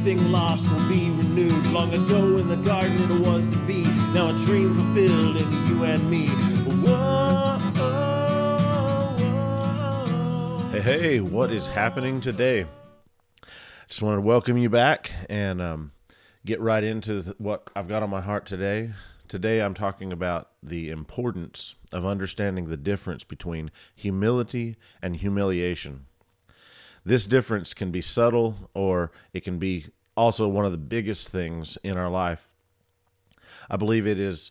everything lost will be renewed. Long ago in the garden it was to be, now a dream fulfilled in you and me. Whoa, whoa, whoa. Hey, hey, what is happening today? Just wanted to welcome you back and um, get right into what I've got on my heart today. Today, I'm talking about the importance of understanding the difference between humility and humiliation. This difference can be subtle or it can be also one of the biggest things in our life. I believe it is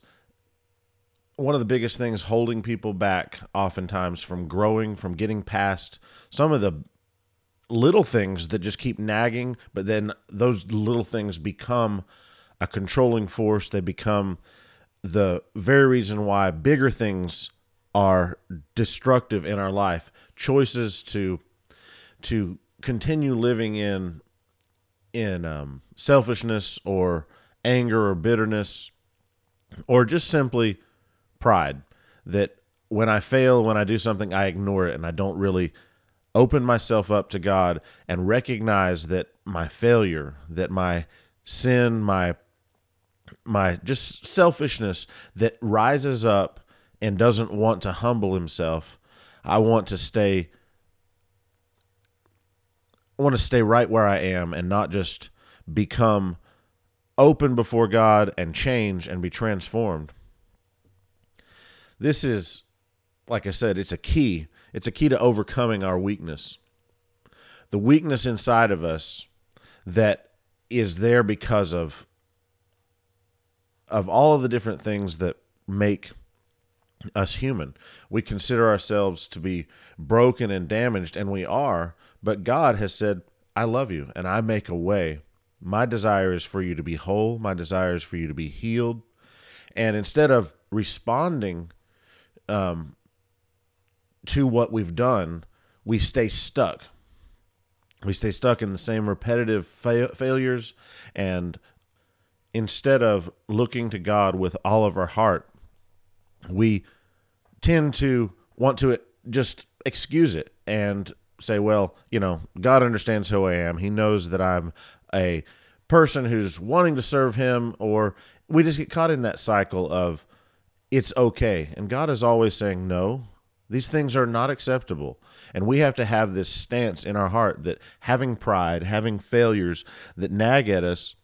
one of the biggest things holding people back oftentimes from growing, from getting past some of the little things that just keep nagging, but then those little things become a controlling force. They become the very reason why bigger things are destructive in our life. Choices to to continue living in in um, selfishness or anger or bitterness or just simply pride that when I fail, when I do something, I ignore it and I don't really open myself up to God and recognize that my failure, that my sin, my my just selfishness that rises up and doesn't want to humble himself. I want to stay I want to stay right where I am and not just become open before God and change and be transformed. This is like I said, it's a key. It's a key to overcoming our weakness. The weakness inside of us that is there because of of all of the different things that make us human. We consider ourselves to be broken and damaged, and we are, but God has said, I love you and I make a way. My desire is for you to be whole, my desire is for you to be healed. And instead of responding um, to what we've done, we stay stuck. We stay stuck in the same repetitive fa- failures and instead of looking to God with all of our heart, we tend to want to just excuse it and say, well, you know, God understands who I am. He knows that I'm a person who's wanting to serve Him, or we just get caught in that cycle of it's okay. And God is always saying, no, these things are not acceptable. And we have to have this stance in our heart that having pride, having failures that nag at us,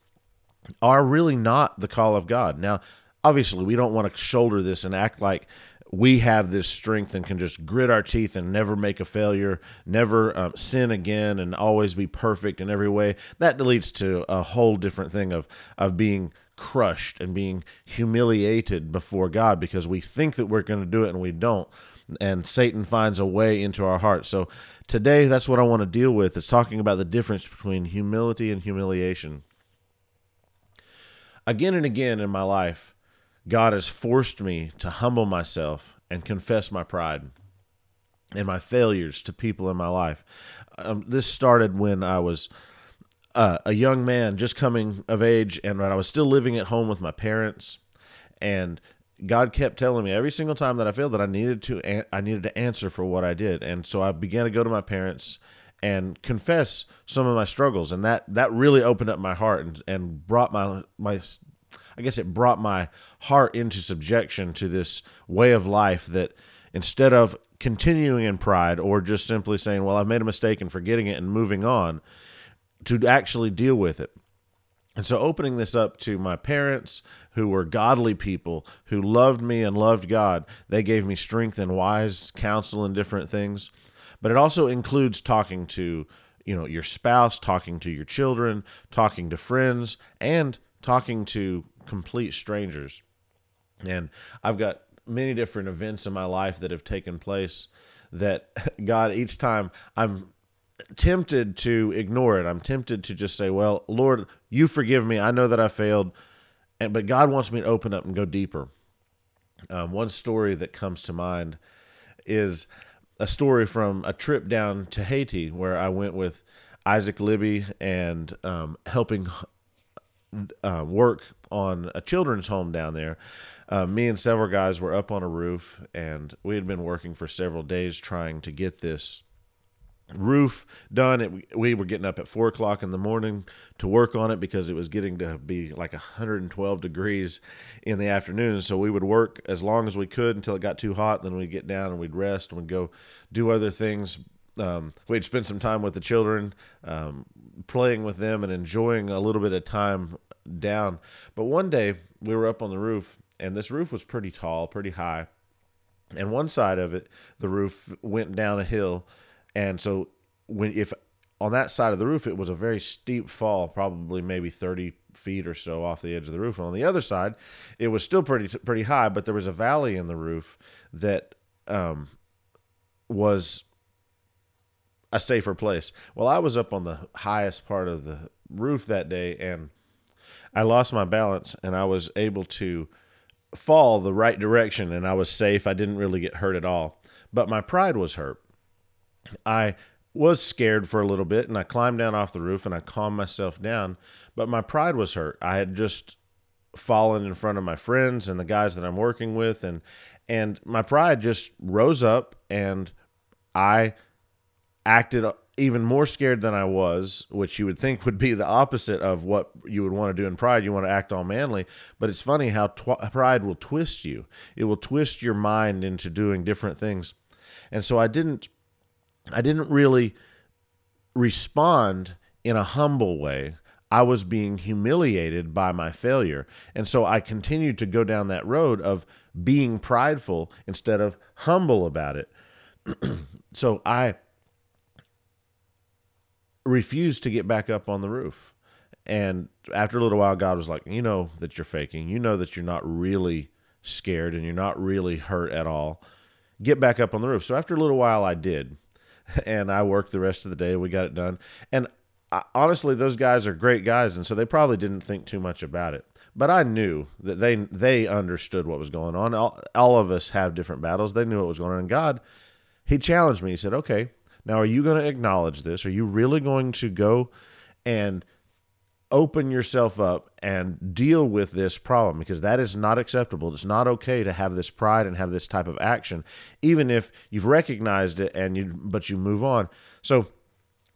are really not the call of God. Now, obviously, we don't want to shoulder this and act like we have this strength and can just grit our teeth and never make a failure, never um, sin again, and always be perfect in every way. That leads to a whole different thing of of being crushed and being humiliated before God because we think that we're going to do it and we don't. And Satan finds a way into our hearts. So today, that's what I want to deal with is talking about the difference between humility and humiliation. Again and again in my life, God has forced me to humble myself and confess my pride and my failures to people in my life. Um, this started when I was uh, a young man just coming of age and I was still living at home with my parents and God kept telling me every single time that I failed that I needed to I needed to answer for what I did. And so I began to go to my parents and confess some of my struggles and that that really opened up my heart and, and brought my my I guess it brought my heart into subjection to this way of life that instead of continuing in pride or just simply saying, well, I've made a mistake and forgetting it and moving on, to actually deal with it. And so, opening this up to my parents, who were godly people, who loved me and loved God, they gave me strength and wise counsel and different things. But it also includes talking to, you know, your spouse, talking to your children, talking to friends, and talking to complete strangers. And I've got many different events in my life that have taken place that God, each time I'm tempted to ignore it. I'm tempted to just say, "Well, Lord, you forgive me. I know that I failed." And but God wants me to open up and go deeper. Um, one story that comes to mind is a story from a trip down to Haiti where I went with Isaac Libby and um, helping uh, work on a children's home down there. Uh, me and several guys were up on a roof, and we had been working for several days trying to get this roof done. It, we were getting up at four o'clock in the morning to work on it because it was getting to be like 112 degrees in the afternoon. So we would work as long as we could until it got too hot. Then we'd get down and we'd rest and we'd go do other things. Um, we'd spend some time with the children, um, playing with them and enjoying a little bit of time down. But one day we were up on the roof, and this roof was pretty tall, pretty high. And one side of it, the roof went down a hill and so when if on that side of the roof it was a very steep fall, probably maybe 30 feet or so off the edge of the roof. And on the other side, it was still pretty pretty high, but there was a valley in the roof that um, was a safer place. Well, I was up on the highest part of the roof that day and I lost my balance and I was able to fall the right direction and I was safe. I didn't really get hurt at all. But my pride was hurt. I was scared for a little bit and I climbed down off the roof and I calmed myself down, but my pride was hurt. I had just fallen in front of my friends and the guys that I'm working with and and my pride just rose up and I acted even more scared than I was, which you would think would be the opposite of what you would want to do in pride. You want to act all manly, but it's funny how tw- pride will twist you. It will twist your mind into doing different things. And so I didn't I didn't really respond in a humble way. I was being humiliated by my failure. And so I continued to go down that road of being prideful instead of humble about it. so I refused to get back up on the roof. And after a little while, God was like, You know that you're faking. You know that you're not really scared and you're not really hurt at all. Get back up on the roof. So after a little while, I did. and I worked the rest of the day. We got it done. And I, honestly, those guys are great guys, and so they probably didn't think too much about it. But I knew that they they understood what was going on. All, all of us have different battles. They knew what was going on. And God, He challenged me. He said, "Okay, now are you going to acknowledge this? Are you really going to go and open yourself up and deal with this problem because that is not acceptable. It's not okay to have this pride and have this type of action, even if you've recognized it and you but you move on. So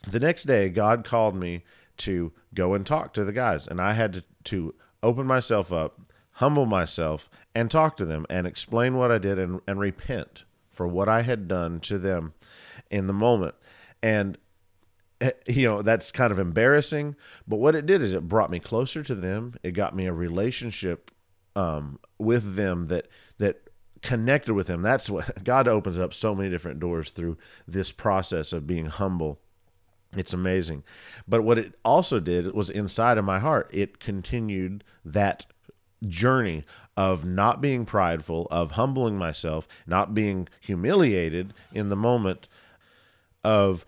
the next day, God called me to go and talk to the guys, and I had to, to open myself up, humble myself, and talk to them and explain what I did and, and repent for what I had done to them in the moment. And you know that's kind of embarrassing but what it did is it brought me closer to them. It got me a relationship um, with them that that connected with them. That's what god opens up so many different doors through this process of being humble. It's amazing. But what it also did was inside of my heart. It continued that journey of not being prideful of humbling myself not being humiliated in the moment of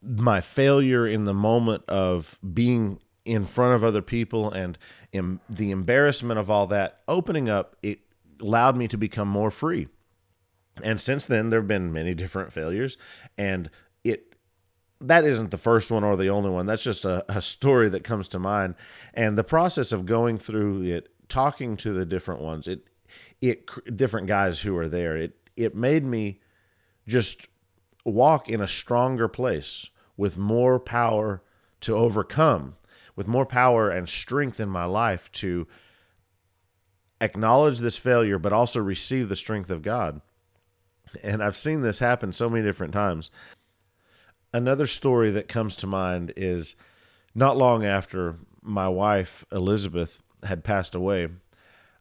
my failure in the moment of being in front of other people and in the embarrassment of all that opening up it allowed me to become more free. And since then there have been many different failures and it that isn't the first one or the only one. That's just a, a story that comes to mind. And the process of going through it talking to the different ones it it different guys who are there it it made me just walk in a stronger place with more power to overcome, with more power and strength in my life to acknowledge this failure, but also receive the strength of God. And I've seen this happen so many different times. Another story that comes to mind is not long after my wife, Elizabeth, had passed away.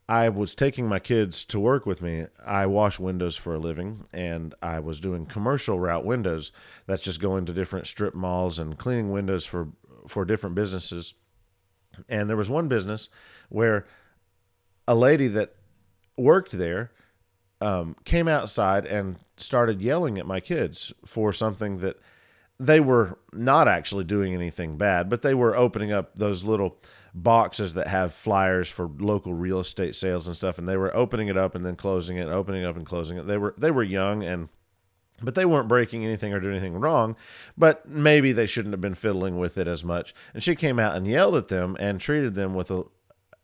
I was taking my kids to work with me. I wash windows for a living, and I was doing commercial route windows. That's just going to different strip malls and cleaning windows for for different businesses. And there was one business where a lady that worked there um, came outside and started yelling at my kids for something that they were not actually doing anything bad, but they were opening up those little boxes that have flyers for local real estate sales and stuff and they were opening it up and then closing it opening up and closing it they were they were young and but they weren't breaking anything or doing anything wrong but maybe they shouldn't have been fiddling with it as much and she came out and yelled at them and treated them with a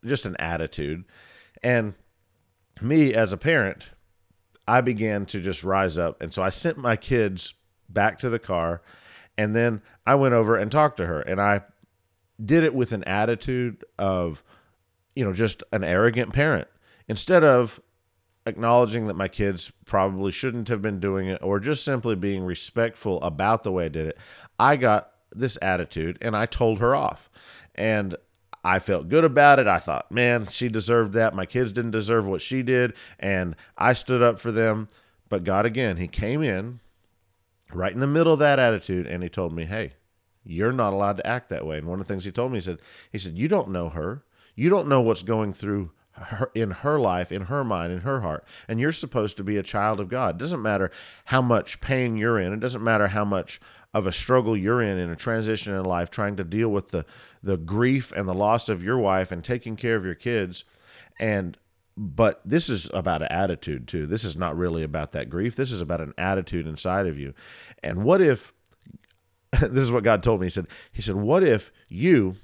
just an attitude and me as a parent i began to just rise up and so i sent my kids back to the car. And then I went over and talked to her. And I did it with an attitude of, you know, just an arrogant parent. Instead of acknowledging that my kids probably shouldn't have been doing it or just simply being respectful about the way I did it, I got this attitude and I told her off. And I felt good about it. I thought, man, she deserved that. My kids didn't deserve what she did. And I stood up for them. But God, again, He came in right in the middle of that attitude and He told me, hey, you're not allowed to act that way. And one of the things He told me, He said, He said, you don't know her. You don't know what's going through her, in her life, in her mind, in her heart. And you're supposed to be a child of God. It doesn't matter how much pain you're in. It doesn't matter how much of a struggle you're in in a transition in life, trying to deal with the the grief and the loss of your wife and taking care of your kids. And but this is about an attitude too. This is not really about that grief. This is about an attitude inside of you. And what if this is what God told me. He said, He said, What if you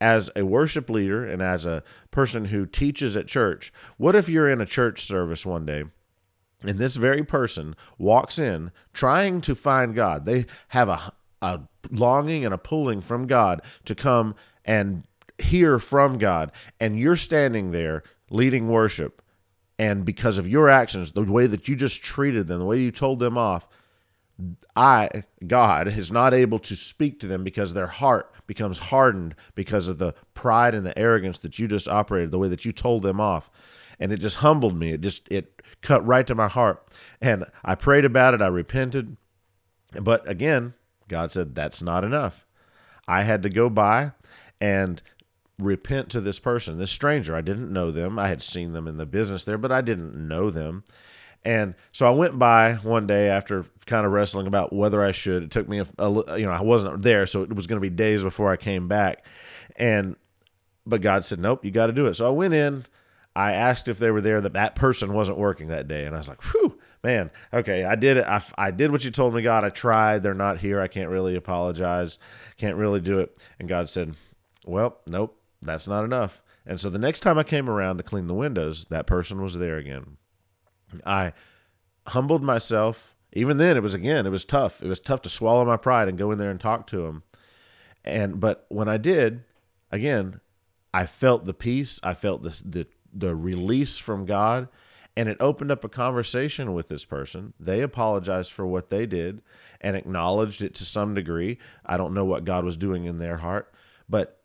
as a worship leader and as a person who teaches at church, what if you're in a church service one day and this very person walks in trying to find God? They have a, a longing and a pulling from God to come and hear from God, and you're standing there leading worship. And because of your actions, the way that you just treated them, the way you told them off, I, God, is not able to speak to them because their heart becomes hardened because of the pride and the arrogance that you just operated, the way that you told them off. And it just humbled me. It just, it cut right to my heart. And I prayed about it. I repented. But again, God said, that's not enough. I had to go by and repent to this person, this stranger. I didn't know them. I had seen them in the business there, but I didn't know them. And so I went by one day after kind of wrestling about whether I should. It took me a, a you know I wasn't there, so it was going to be days before I came back. And but God said, "Nope, you got to do it." So I went in. I asked if they were there. That that person wasn't working that day, and I was like, "Whew, man, okay, I did it. I, I did what you told me, God. I tried. They're not here. I can't really apologize. Can't really do it." And God said, "Well, nope, that's not enough." And so the next time I came around to clean the windows, that person was there again. I humbled myself. Even then, it was again, it was tough. It was tough to swallow my pride and go in there and talk to him. And but when I did, again, I felt the peace. I felt the the the release from God, and it opened up a conversation with this person. They apologized for what they did and acknowledged it to some degree. I don't know what God was doing in their heart, but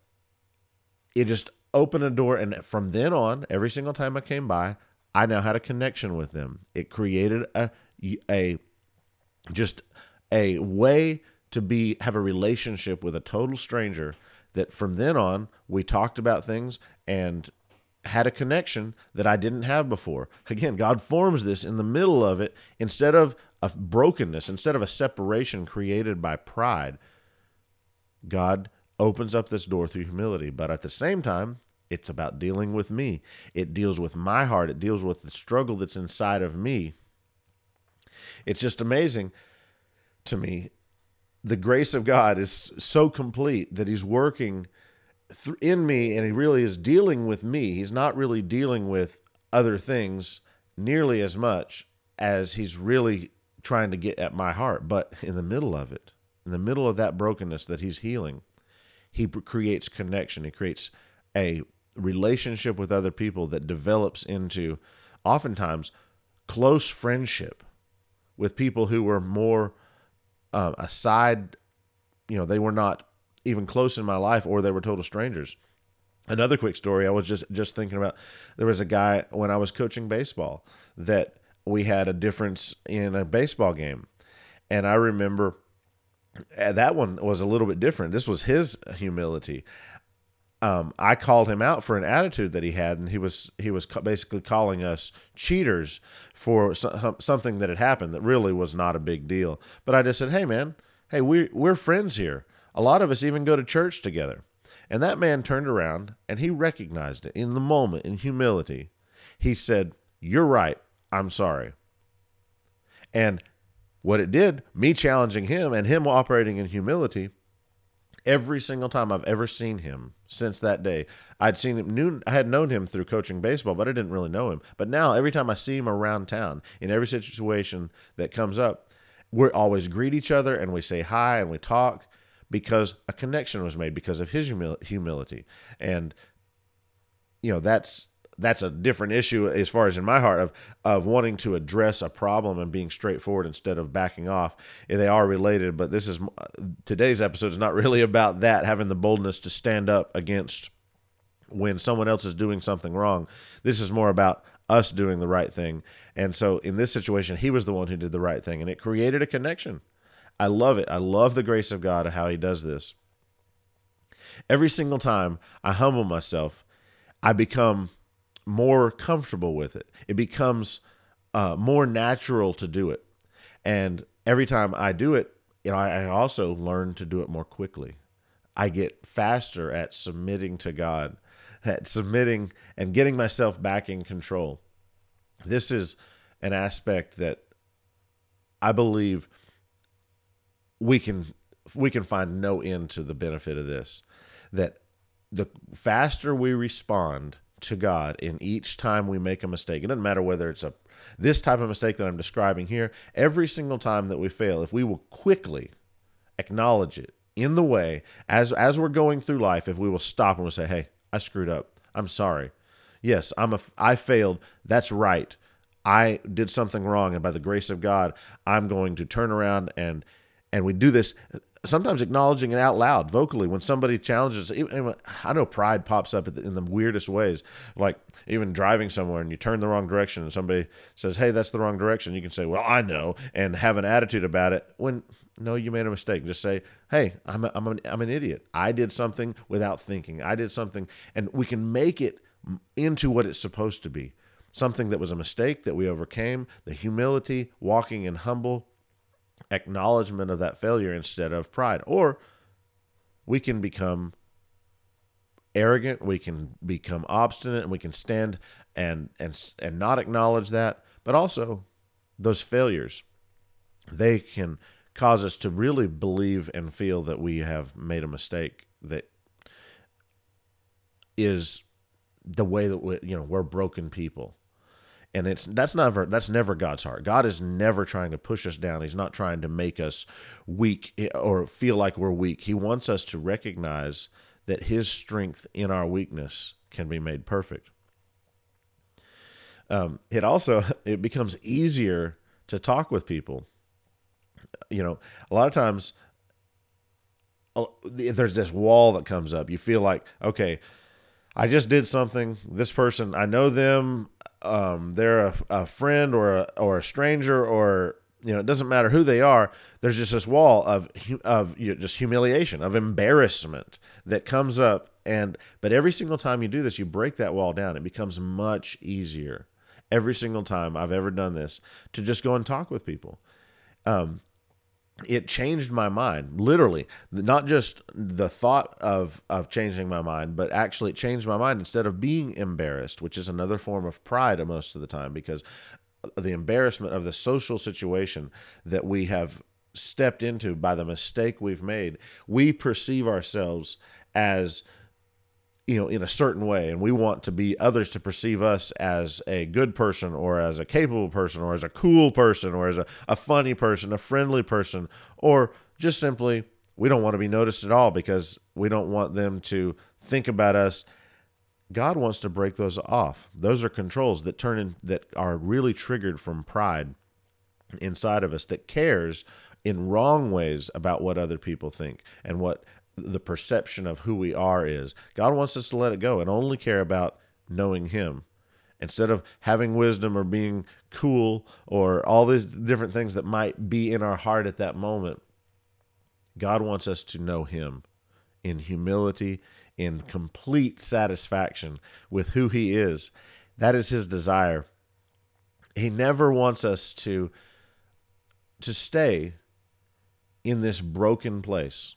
it just opened a door. And from then on, every single time I came by, I now had a connection with them. It created a a just a way to be have a relationship with a total stranger that from then on we talked about things and had a connection that I didn't have before. Again, God forms this in the middle of it instead of a brokenness, instead of a separation created by pride. God opens up this door through humility, but at the same time, it's about dealing with me. It deals with my heart. It deals with the struggle that's inside of me. It's just amazing to me. The grace of God is so complete that He's working in me and He really is dealing with me. He's not really dealing with other things nearly as much as He's really trying to get at my heart. But in the middle of it, in the middle of that brokenness that He's healing, He creates connection. He creates a relationship with other people that develops into oftentimes close friendship with people who were more uh, aside you know they were not even close in my life or they were total strangers. Another quick story i was just just thinking about there was a guy when i was coaching baseball that we had a difference in a baseball game. And i remember uh, that one was a little bit different. This was his humility um, I called him out for an attitude that he had, and he was he was basically calling us cheaters for something that had happened that really was not a big deal. But I just said, "Hey, man, hey, we we're friends here. A lot of us even go to church together." And that man turned around and he recognized it in the moment, in humility. He said, "You're right. I'm sorry." And what it did, me challenging him and him operating in humility, every single time I've ever seen him since that day. I'd seen him, knew, I had known him through coaching baseball, but I didn't really know him. But now, every time I see him around town, in every situation that comes up, we always greet each other and we say hi and we talk because a connection was made because of his humil- humility. And you know, that's that's a different issue as far as in my heart of of wanting to address a problem and being straightforward instead of backing off. They are related, but this is uh, today's episode is not really about that having the boldness to stand up against when someone else is doing something wrong. This is more about us doing the right thing. And so in this situation, he was the one who did the right thing and it created a connection. I love it. I love the grace of God how he does this. Every single time I humble myself, I become more comfortable with it. It becomes uh, more natural to do it. And every time I do it, you know, I, I also learn to do it more quickly. I get faster at submitting to God, at submitting and getting myself back in control. This is an aspect that I believe we can we can find no end to the benefit of this. That the faster we respond to God in each time we make a mistake. It doesn't matter whether it's a this type of mistake that I'm describing here. Every single time that we fail, if we will quickly acknowledge it in the way as as we're going through life, if we will stop and we'll say, "Hey, I screwed up. I'm sorry. Yes, I'm a I failed. That's right. I did something wrong, and by the grace of God, I'm going to turn around and and we do this sometimes acknowledging it out loud vocally when somebody challenges even, i know pride pops up in the weirdest ways like even driving somewhere and you turn the wrong direction and somebody says hey that's the wrong direction you can say well i know and have an attitude about it when no you made a mistake. Just say hey i'm, a, I'm, a, I'm an idiot. I did something without thinking. I did something and we can make it into what it's supposed to be. Something that was a mistake that we overcame the humility walking in humble acknowledgement of that failure instead of pride. Or we can become arrogant, we can become obstinate, and we can stand and and and not acknowledge that. But also those failures, they can cause us to really believe and feel that we have made a mistake that is the way that we, you know we're broken people and it's that's never that's never God's heart. God is never trying to push us down. He's not trying to make us weak eh, or feel like we're weak. He wants us to recognize that his strength in our weakness can be made perfect. Um, it also it becomes easier to talk with people. You know, a lot of times there's this wall that comes up. You feel like, okay, I just did something. This person, I know them um, they're a, a friend or a, or a stranger or you know it doesn't matter who they are there's just this wall of of you know, just humiliation of embarrassment that comes up. And but every single time you do this you break that wall down. It becomes much easier every single time i've ever done this to just go and talk with people. Um, it changed my mind literally. Not just the thought of of changing my mind but actually it changed my mind instead of being embarrassed which is another form of pride most of the time because uh, the embarrassment of the social situation that we have stepped into by the mistake we've made we perceive ourselves as you know in a certain way and we want to be others to perceive us as a good person or as a capable person or as a cool person or as a, a funny person a friendly person or just simply we don't want to be noticed at all because we don't want them to think about us. God wants to break those off. Those are controls that turn in that are really triggered from pride inside of us that cares in wrong ways about what other people think and what the perception of who we are is. God wants us to let it go and only care about knowing Him. Instead of having wisdom or being cool or all these different things that might be in our heart at that moment, God wants us to know Him in humility, in complete satisfaction with who He is. That is His desire. He never wants us to to stay in this broken place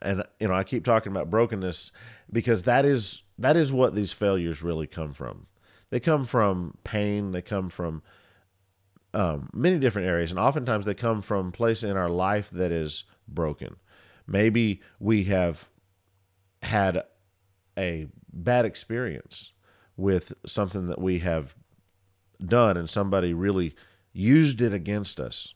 and you know I keep talking about brokenness because that is that is what these failures really come from. They come from pain. They come from um, many different areas, and oftentimes they come from place in our life that is broken. Maybe we have had a bad experience with something that we have done, and somebody really used it against us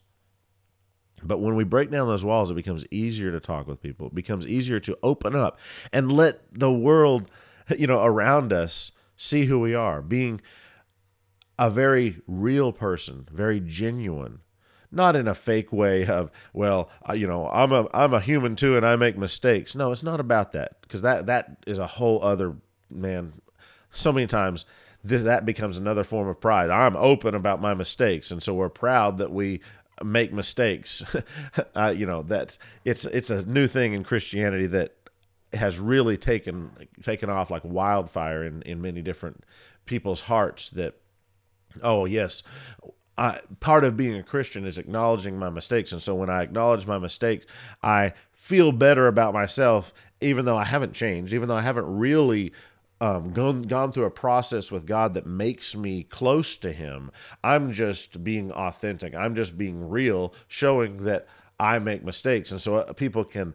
But when we break down those walls, it becomes easier to talk with people. It becomes easier to open up and let the world, you know, around us see who we are, being a very real person, very genuine, not in a fake way of, well, uh, you know, I'm a I'm a human too and I make mistakes. No, it's not about that because that that is a whole other man. So many times this that becomes another form of pride. I'm open about my mistakes, and so we're proud that we make mistakes. uh, you know, that's it's it's a new thing in Christianity that has really taken taken off like wildfire in in many different people's hearts. That oh yes. Part of being a Christian is acknowledging my mistakes. And so when I acknowledge my mistakes, I feel better about myself, even though I haven't changed, even though I haven't really um, gone gone through a process with God that makes me close to Him. I'm just being authentic. I'm just being real, showing that I make mistakes, and so uh, people can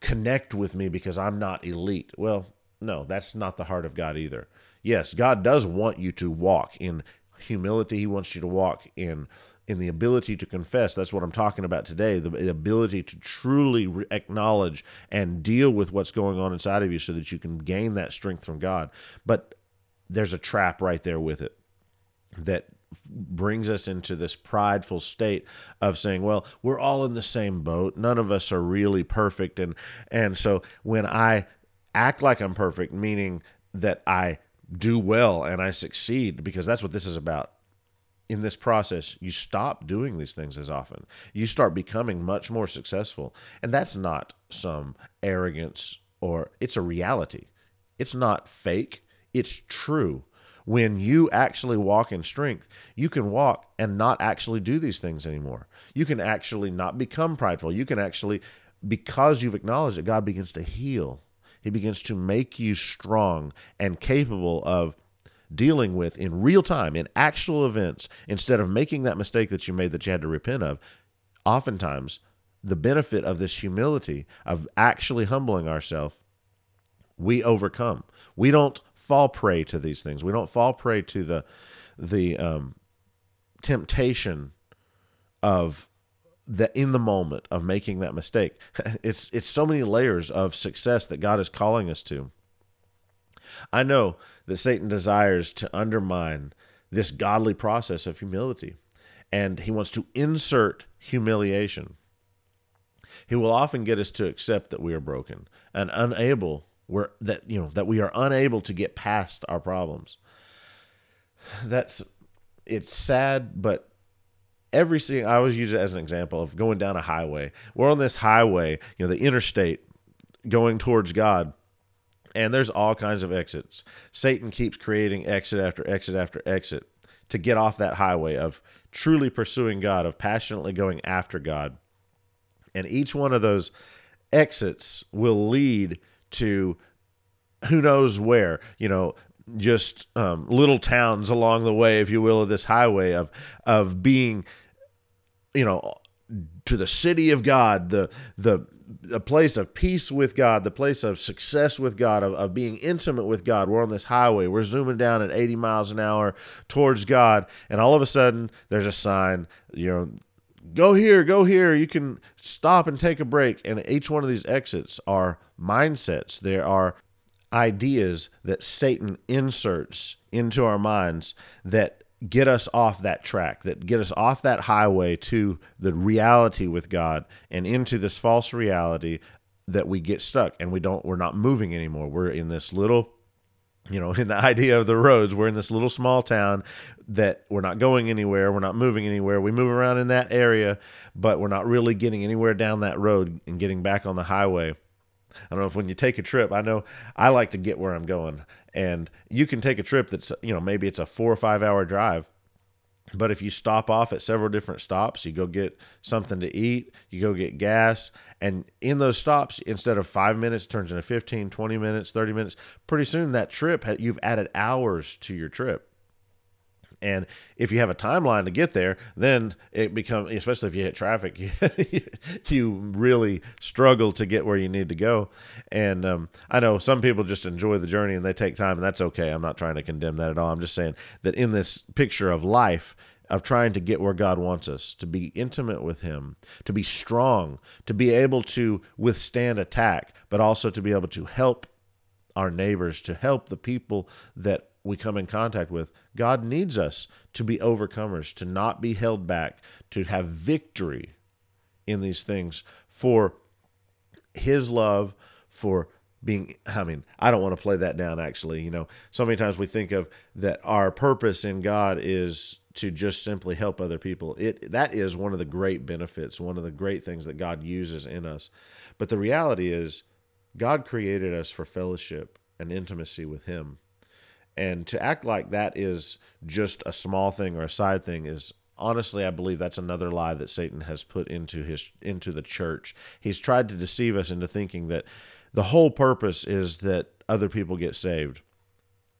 connect with me because I'm not elite. Well, no, that's not the heart of God either. Yes, God does want you to walk in humility. He wants you to walk in in the ability to confess. That's what I'm talking about today the, ability to truly acknowledge and deal with what's going on inside of you so that you can gain that strength from God. But there's a trap right there with it that brings us into this prideful state of saying well we're all in the same boat none of us are really perfect and and so when i act like i'm perfect meaning that i do well and i succeed because that's what this is about in this process, you stop doing these things as often. You start becoming much more successful. And that's not some arrogance or it's a reality. It's not fake, it's true. When you actually walk in strength, you can walk and not actually do these things anymore. You can actually not become prideful. You can actually, because you've acknowledged it, God begins to heal. He begins to make you strong and capable of dealing with in real time, in actual events, instead of making that mistake that you made that you had to repent of, oftentimes the benefit of this humility, of actually humbling ourselves, we overcome. We don't fall prey to these things. We don't fall prey to the the um, temptation of the in the moment of making that mistake. It's it's so many layers of success that God is calling us to. I know that Satan desires to undermine this godly process of humility, and he wants to insert humiliation. He will often get us to accept that we are broken and unable we're, that you know that we are unable to get past our problems. That's it's sad, but every single I always use it as an example of going down a highway. We're on this highway, you know, the interstate going towards God and there's all kinds of exits. Satan keeps creating exit after exit after exit to get off that highway of truly pursuing God, of passionately going after God. And each one of those exits will lead to who knows where, you know, just um, little towns along the way, if you will, of this highway of of being, you know, to the city of God, the the a place of peace with God, the place of success with God, of, of being intimate with God. We're on this highway. We're zooming down at 80 miles an hour towards God. And all of a sudden, there's a sign, you know, go here, go here. You can stop and take a break. And each one of these exits are mindsets. There are ideas that Satan inserts into our minds that get us off that track, that get us off that highway to the reality with God and into this false reality that we get stuck and we don't we're not moving anymore. We're in this little you know, in the idea of the roads, we're in this little small town that we're not going anywhere, we're not moving anywhere. We move around in that area, but we're not really getting anywhere down that road and getting back on the highway. I don't know if when you take a trip, I know I like to get where I'm going. And you can take a trip that's, you know, maybe it's a four or five hour drive. But if you stop off at several different stops, you go get something to eat, you go get gas, and in those stops, instead of five minutes, turns into 15, 20 minutes, 30 minutes. Pretty soon, that trip, you've added hours to your trip. And if you have a timeline to get there, then it becomes, especially if you hit traffic, you, really struggle to get where you need to go. And um, I know some people just enjoy the journey and they take time, and that's okay. I'm not trying to condemn that at all. I'm just saying that in this picture of life, of trying to get where God wants us, to be intimate with Him, to be strong, to be able to withstand attack, but also to be able to help our neighbors, to help the people that we come in contact with. God needs us to be overcomers, to not be held back, to have victory in these things for His love, for being i mean i don't want to play that down actually you know. So many times we think of that our purpose in god is to just simply help other people. It that is one of the great benefits one of the great things that god uses in us. But the reality is god created us for fellowship and intimacy with him and to act like that is just a small thing or a side thing is honestly i believe that's another lie that satan has put into his into the church he's tried to deceive us into thinking that the whole purpose is that other people get saved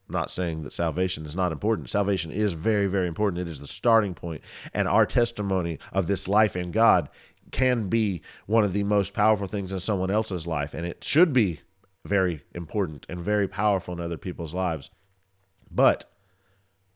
I'm not saying that salvation is not important. Salvation is very, very important. It is the starting point, and our testimony of this life in God can be one of the most powerful things in someone else's life, and it should be very important and very powerful in other people's lives. But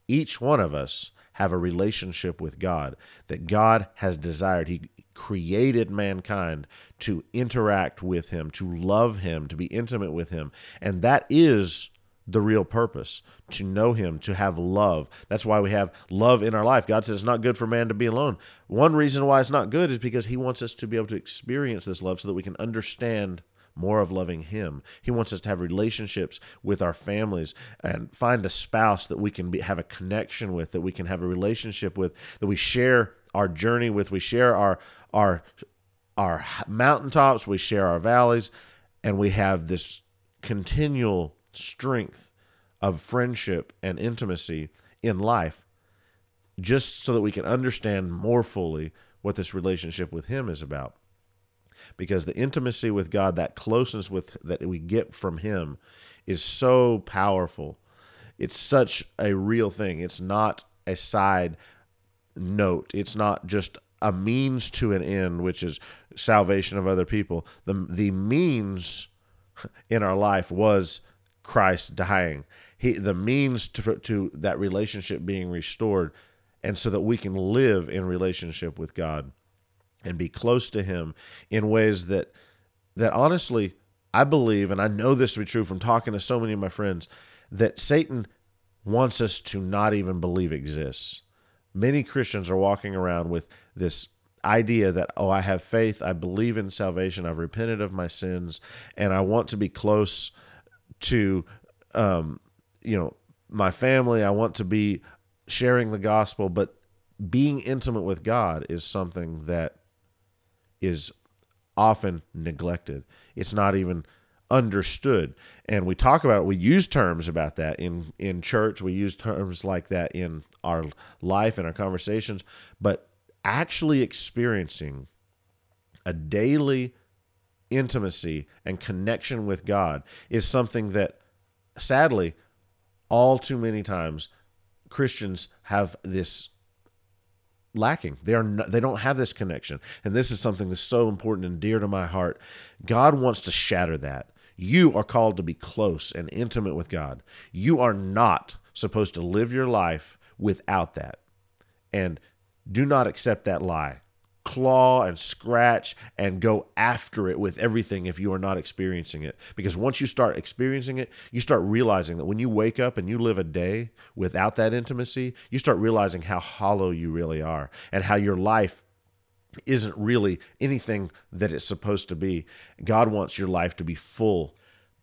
each one of us have a relationship with God that God has desired. He created mankind to interact with him, to love him, to be intimate with him. And that is the real purpose to know him to have love that's why we have love in our life god says it's not good for man to be alone one reason why it's not good is because he wants us to be able to experience this love so that we can understand more of loving him. He wants us to have relationships with our families and find a spouse that we can be, have a connection with that we can have a relationship with that we share our journey with. We share our our our mountaintops we share our valleys and we have this continual strength of friendship and intimacy in life just so that we can understand more fully what this relationship with him is about because the intimacy with God that closeness with that we get from him is so powerful. It's such a real thing. It's not a side note. It's not just a means to an end which is salvation of other people. The the means in our life was Christ dying. He the means to to that relationship being restored and so that we can live in relationship with God and be close to him in ways that that honestly I believe and I know this to be true from talking to so many of my friends that Satan wants us to not even believe exists. Many Christians are walking around with this idea that oh I have faith, I believe in salvation, I've repented of my sins and I want to be close to um, you know my family i want to be sharing the gospel but being intimate with god is something that is often neglected. It's not even understood. And we talk about it we use terms about that in in church. We use terms like that in our life and our conversations. But actually experiencing a daily intimacy and connection with God is something that sadly all too many times Christians have this lacking. They are not, they don't have this connection. And this is something that's so important and dear to my heart. God wants to shatter that. You are called to be close and intimate with God. You are not supposed to live your life without that. And do not accept that lie claw and scratch and go after it with everything if you are not experiencing it. Because once you start experiencing it, you start realizing that when you wake up and you live a day without that intimacy, you start realizing how hollow you really are and how your life isn't really anything that it's supposed to be. God wants your life to be full,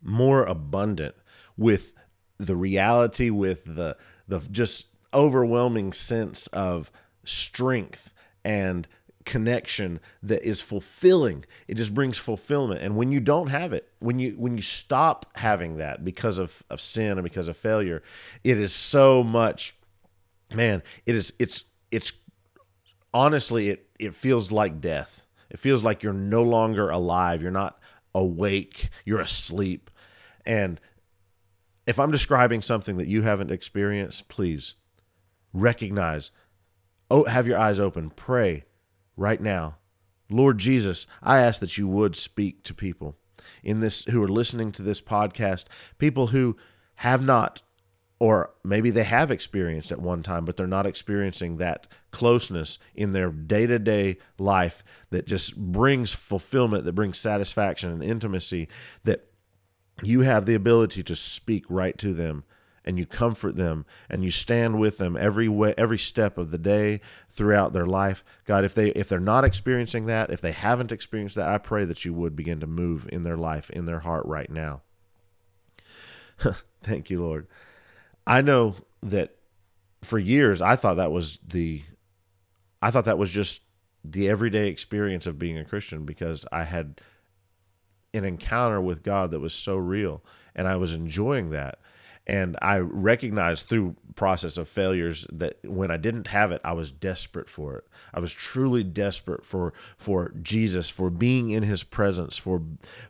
more abundant with the reality with the the just overwhelming sense of strength and connection that is fulfilling. It just brings fulfillment. And when you don't have it when you when you stop having that because of of sin and because of failure it is so much man it is it's it's honestly it it feels like death. It feels like you're no longer alive. You're not awake. You're asleep. And if i'm describing something that you haven't experienced please recognize oh have your eyes open. Pray right now. Lord Jesus, I ask that you would speak to people in this who are listening to this podcast, people who have not or maybe they have experienced at one time, but they're not experiencing that closeness in their day to day life that just brings fulfillment, that brings satisfaction and intimacy, that you have the ability to speak right to them and you comfort them and you stand with them every way every step of the day throughout their life. God if they if they're not experiencing that if they haven't experienced that i pray that you would begin to move in their life in their heart right now. Thank you lord. I know that for years i thought that was the i thought that was just the everyday experience of being a christian because i had an encounter with god that was so real and i was enjoying that and I recognized through process of failures that when I didn't have it, I was desperate for it. I was truly desperate for for Jesus, for being in His presence, for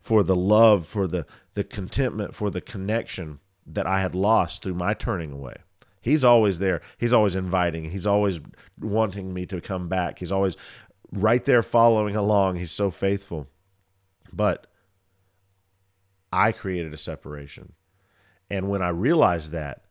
for the love, for the the contentment, for the connection that I had lost through my turning away. He's always there. He's always inviting. He's always wanting me to come back. He's always right there following along. He's so faithful. But I created a separation. And when I realized that,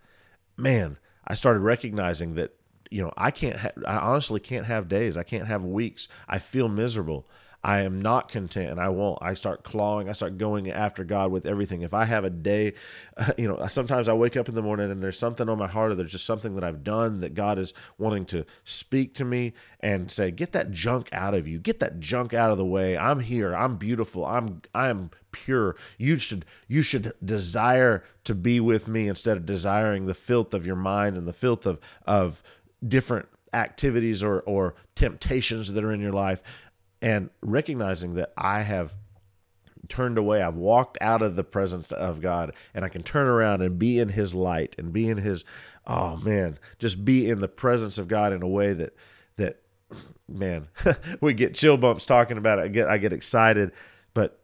man, I started recognizing that you know I can't. Ha- I honestly can't have days. I can't have weeks. I feel miserable. I am not content and I won't. I start clawing. I start going after God with everything. If I have a day, uh, you know, sometimes I wake up in the morning and there's something on my heart or there's just something that I've done that God is wanting to speak to me and say, "Get that junk out of you. Get that junk out of the way. I'm here. I'm beautiful. I'm I am pure. You should you should desire to be with me instead of desiring the filth of your mind and the filth of of different activities or or temptations that are in your life and recognizing that I have turned away. I've walked out of the presence of God and I can turn around and be in his light and be in his oh man, just be in the presence of God in a way that that man, we get chill bumps talking about it. I get I get excited, but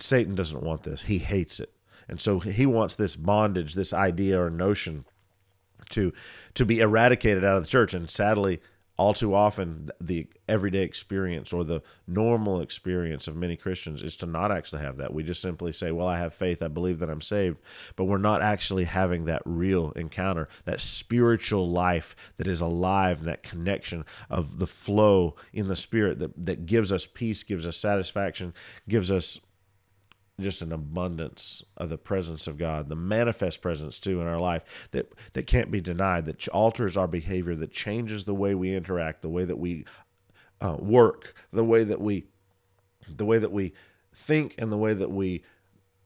Satan doesn't want this. He hates it. And so he wants this bondage, this idea or notion to to be eradicated out of the church and sadly all too often the everyday experience or the normal experience of many Christians is to not actually have that. We just simply say, "Well, I have faith, I believe that I'm saved," but we're not actually having that real encounter, that spiritual life that is alive, and that connection of the flow in the spirit that that gives us peace, gives us satisfaction, gives us just an abundance of the presence of God, the manifest presence too in our life that that can't be denied, that alters our behavior, that changes the way we interact, the way that we uh, work, the way that we the way that we think, and the way that we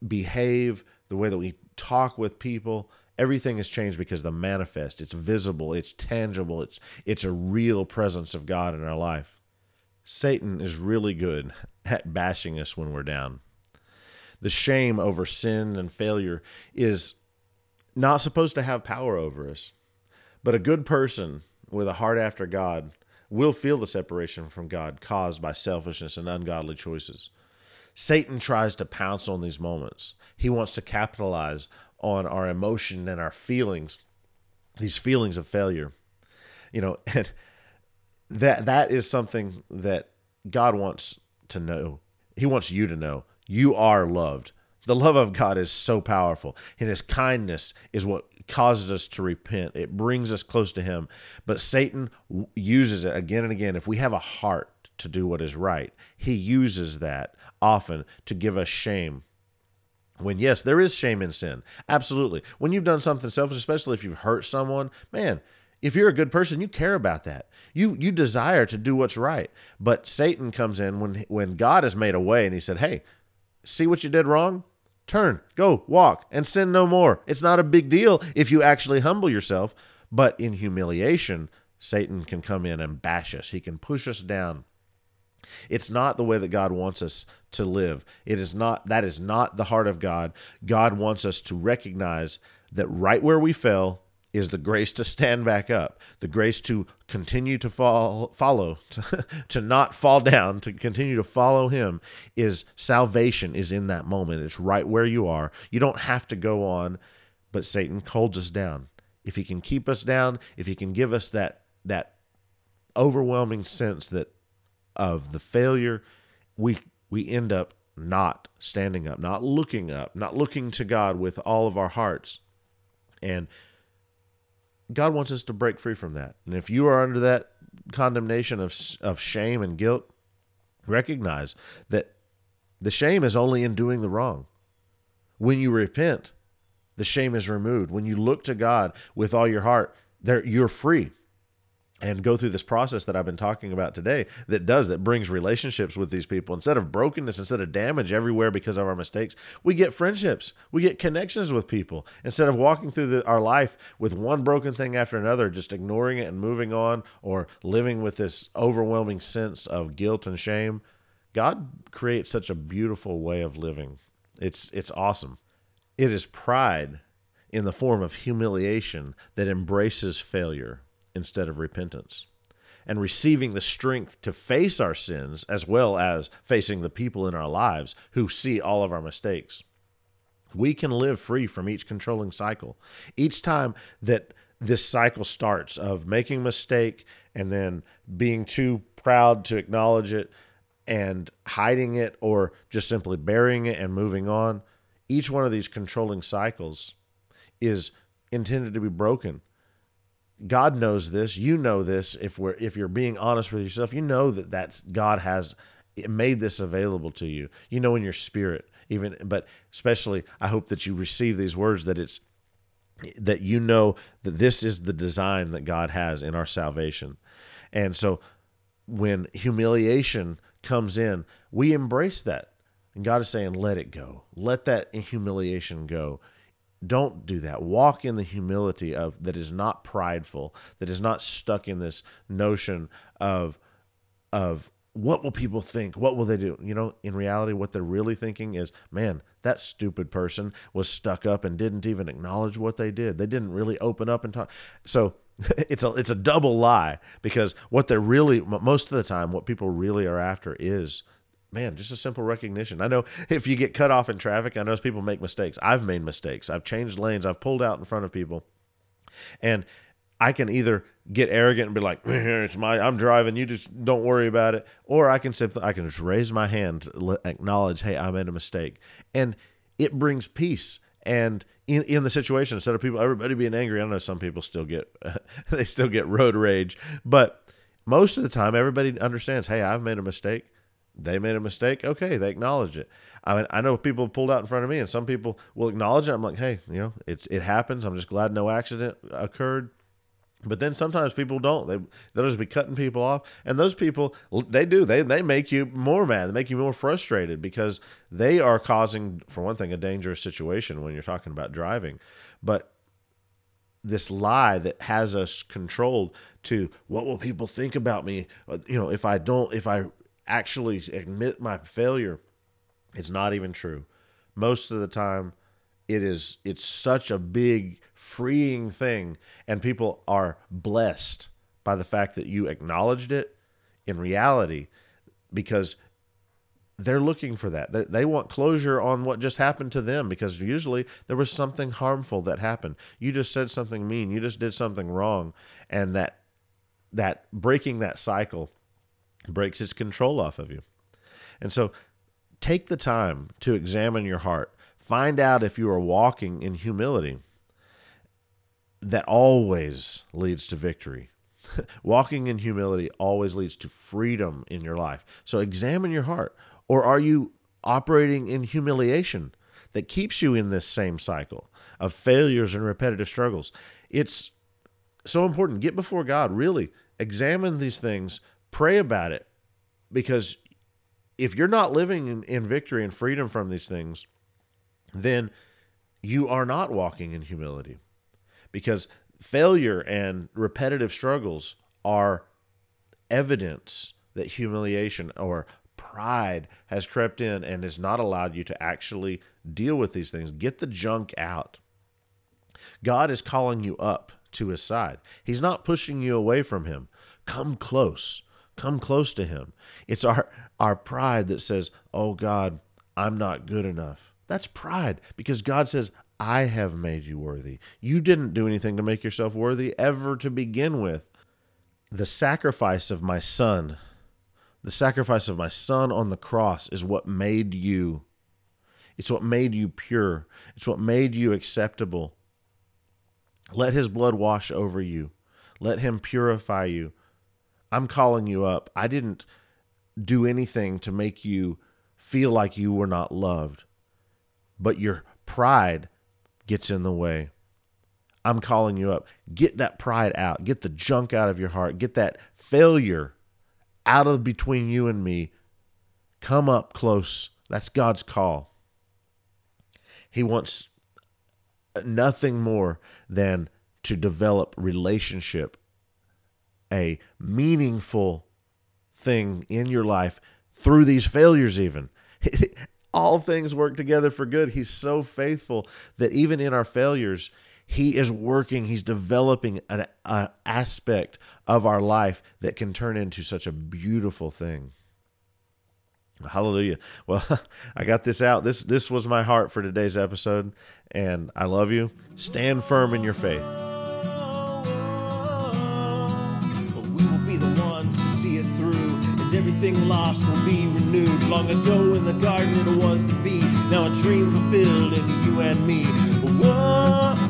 behave, the way that we talk with people. Everything has changed because the manifest, it's visible, it's tangible, it's it's a real presence of God in our life. Satan is really good at bashing us when we're down the shame over sin and failure is not supposed to have power over us. But a good person with a heart after God will feel the separation from God caused by selfishness and ungodly choices. Satan tries to pounce on these moments. He wants to capitalize on our emotion and our feelings, these feelings of failure. You know, and that that is something that God wants to know. He wants you to know you are loved. The love of God is so powerful, and His kindness is what causes us to repent. It brings us close to Him. But Satan uses it again and again. If we have a heart to do what is right, he uses that often to give us shame. When, yes, there is shame in sin. Absolutely. When you've done something selfish, especially if you've hurt someone, man, if you're a good person, you care about that. You you desire to do what's right. But Satan comes in when when God has made a way and he said, "Hey, see what you did wrong? Turn, go, walk, and sin no more. It's not a big deal if you actually humble yourself. But in humiliation, Satan can come in and bash us, he can push us down. It's not the way that God wants us to live. It is not that is not the heart of God. God wants us to recognize that right where we fell, is the grace to stand back up, the grace to continue to fall, follow, to, to not fall down, to continue to follow Him. Is salvation is in that moment. It's right where you are. You don't have to go on, but Satan holds us down. If he can keep us down, if he can give us that that overwhelming sense that of the failure, we we end up not standing up, not looking up, not looking to God with all of our hearts, and God wants us to break free from that. And if you are under that condemnation of of shame and guilt, recognize that the shame is only in doing the wrong. When you repent, the shame is removed. When you look to God with all your heart, there you're free and go through this process that I've been talking about today that does that brings relationships with these people. Instead of brokenness instead of damage everywhere because of our mistakes we get friendships. We get connections with people. Instead of walking through the, our life with one broken thing after another just ignoring it and moving on or living with this overwhelming sense of guilt and shame God creates such a beautiful way of living. It's it's awesome. It is pride in the form of humiliation that embraces failure instead of repentance and receiving the strength to face our sins as well as facing the people in our lives who see all of our mistakes. We can live free from each controlling cycle. Each time that this cycle starts of making a mistake and then being too proud to acknowledge it and hiding it or just simply burying it and moving on, each one of these controlling cycles is intended to be broken God knows this. You know this. If we're if you're being honest with yourself, you know that that's God has made this available to you. You know in your spirit, even but especially I hope that you receive these words that it's that you know that this is the design that God has in our salvation. And so when humiliation comes in, we embrace that. And God is saying, let it go. Let that humiliation go don't do that. Walk in the humility of that is not prideful that is not stuck in this notion of of what will people think? What will they do? You know in reality what they're really thinking is man that stupid person was stuck up and didn't even acknowledge what they did. They didn't really open up and talk. So it's a it's a double lie because what they're really most of the time what people really are after is man, just a simple recognition. I know if you get cut off in traffic, I know people make mistakes. I've made mistakes. I've changed lanes. I've pulled out in front of people. And I can either get arrogant and be like, "It's my, I'm driving. You just don't worry about it," or I can simply, I can just raise my hand, acknowledge, "Hey, I made a mistake," and it brings peace. And in, in the situation, instead of people, everybody being angry, I know some people still get, they still get road rage, but most of the time, everybody understands, "Hey, I've made a mistake they made a mistake. Okay, they acknowledge it. I mean, I know people pulled out in front of me, and some people will acknowledge it. I'm like, hey, you know, it's it happens. I'm just glad no accident occurred. But then sometimes people don't. They they'll just be cutting people off, and those people they do they they make you more mad. They make you more frustrated because they are causing, for one thing, a dangerous situation when you're talking about driving. But this lie that has us controlled to what will people think about me uh, you know if i don't if i actually admit my failure, it's not even true. Most of the time, it is it's such a big freeing thing and people are blessed by the fact that you acknowledged it in reality because they're looking for that. They want closure on what just happened to them because usually there was something harmful that happened. You just said something mean. You just did something wrong, and that that breaking that cycle breaks its control off of you. And so take the time to examine your heart. Find out if you are walking in humility. That always leads to victory. walking in humility always leads to freedom in your life. So examine your heart. Or are you operating in humiliation that keeps you in this same cycle of failures and repetitive struggles? It's so important. Get before God, really. Examine these things Pray about it because if you're not living in, in victory and freedom from these things, then you are not walking in humility because failure and repetitive struggles are evidence that humiliation or pride has crept in and has not allowed you to actually deal with these things. Get the junk out. God is calling you up to his side. He's not pushing you away from him. Come close. Come close to him. It's our our pride that says, "Oh God, I'm not good enough." That's pride because God says, "I have made you worthy." You didn't do anything to make yourself worthy ever to begin with. The sacrifice of my son, the sacrifice of my son on the cross is what made you it's what made you pure. It's what made you acceptable. Let his blood wash over you. Let him purify you. I'm calling you up. I didn't do anything to make you feel like you were not loved, but your pride gets in the way. I'm calling you up. Get that pride out. Get the junk out of your heart. Get that failure out of between you and me. Come up close. That's God's call. He wants nothing more than to develop relationship, a meaningful thing in your life through these failures, even. All things work together for good. He's so faithful that even in our failures, he is working, he's developing an, aspect of our life that can turn into such a beautiful thing. Hallelujah. Well, I got this out. This this was my heart for today's episode and I love you. Stand firm in your faith. Everything lost will be renewed. Long ago in the garden it was to be. Now a dream fulfilled in you and me. Whoa.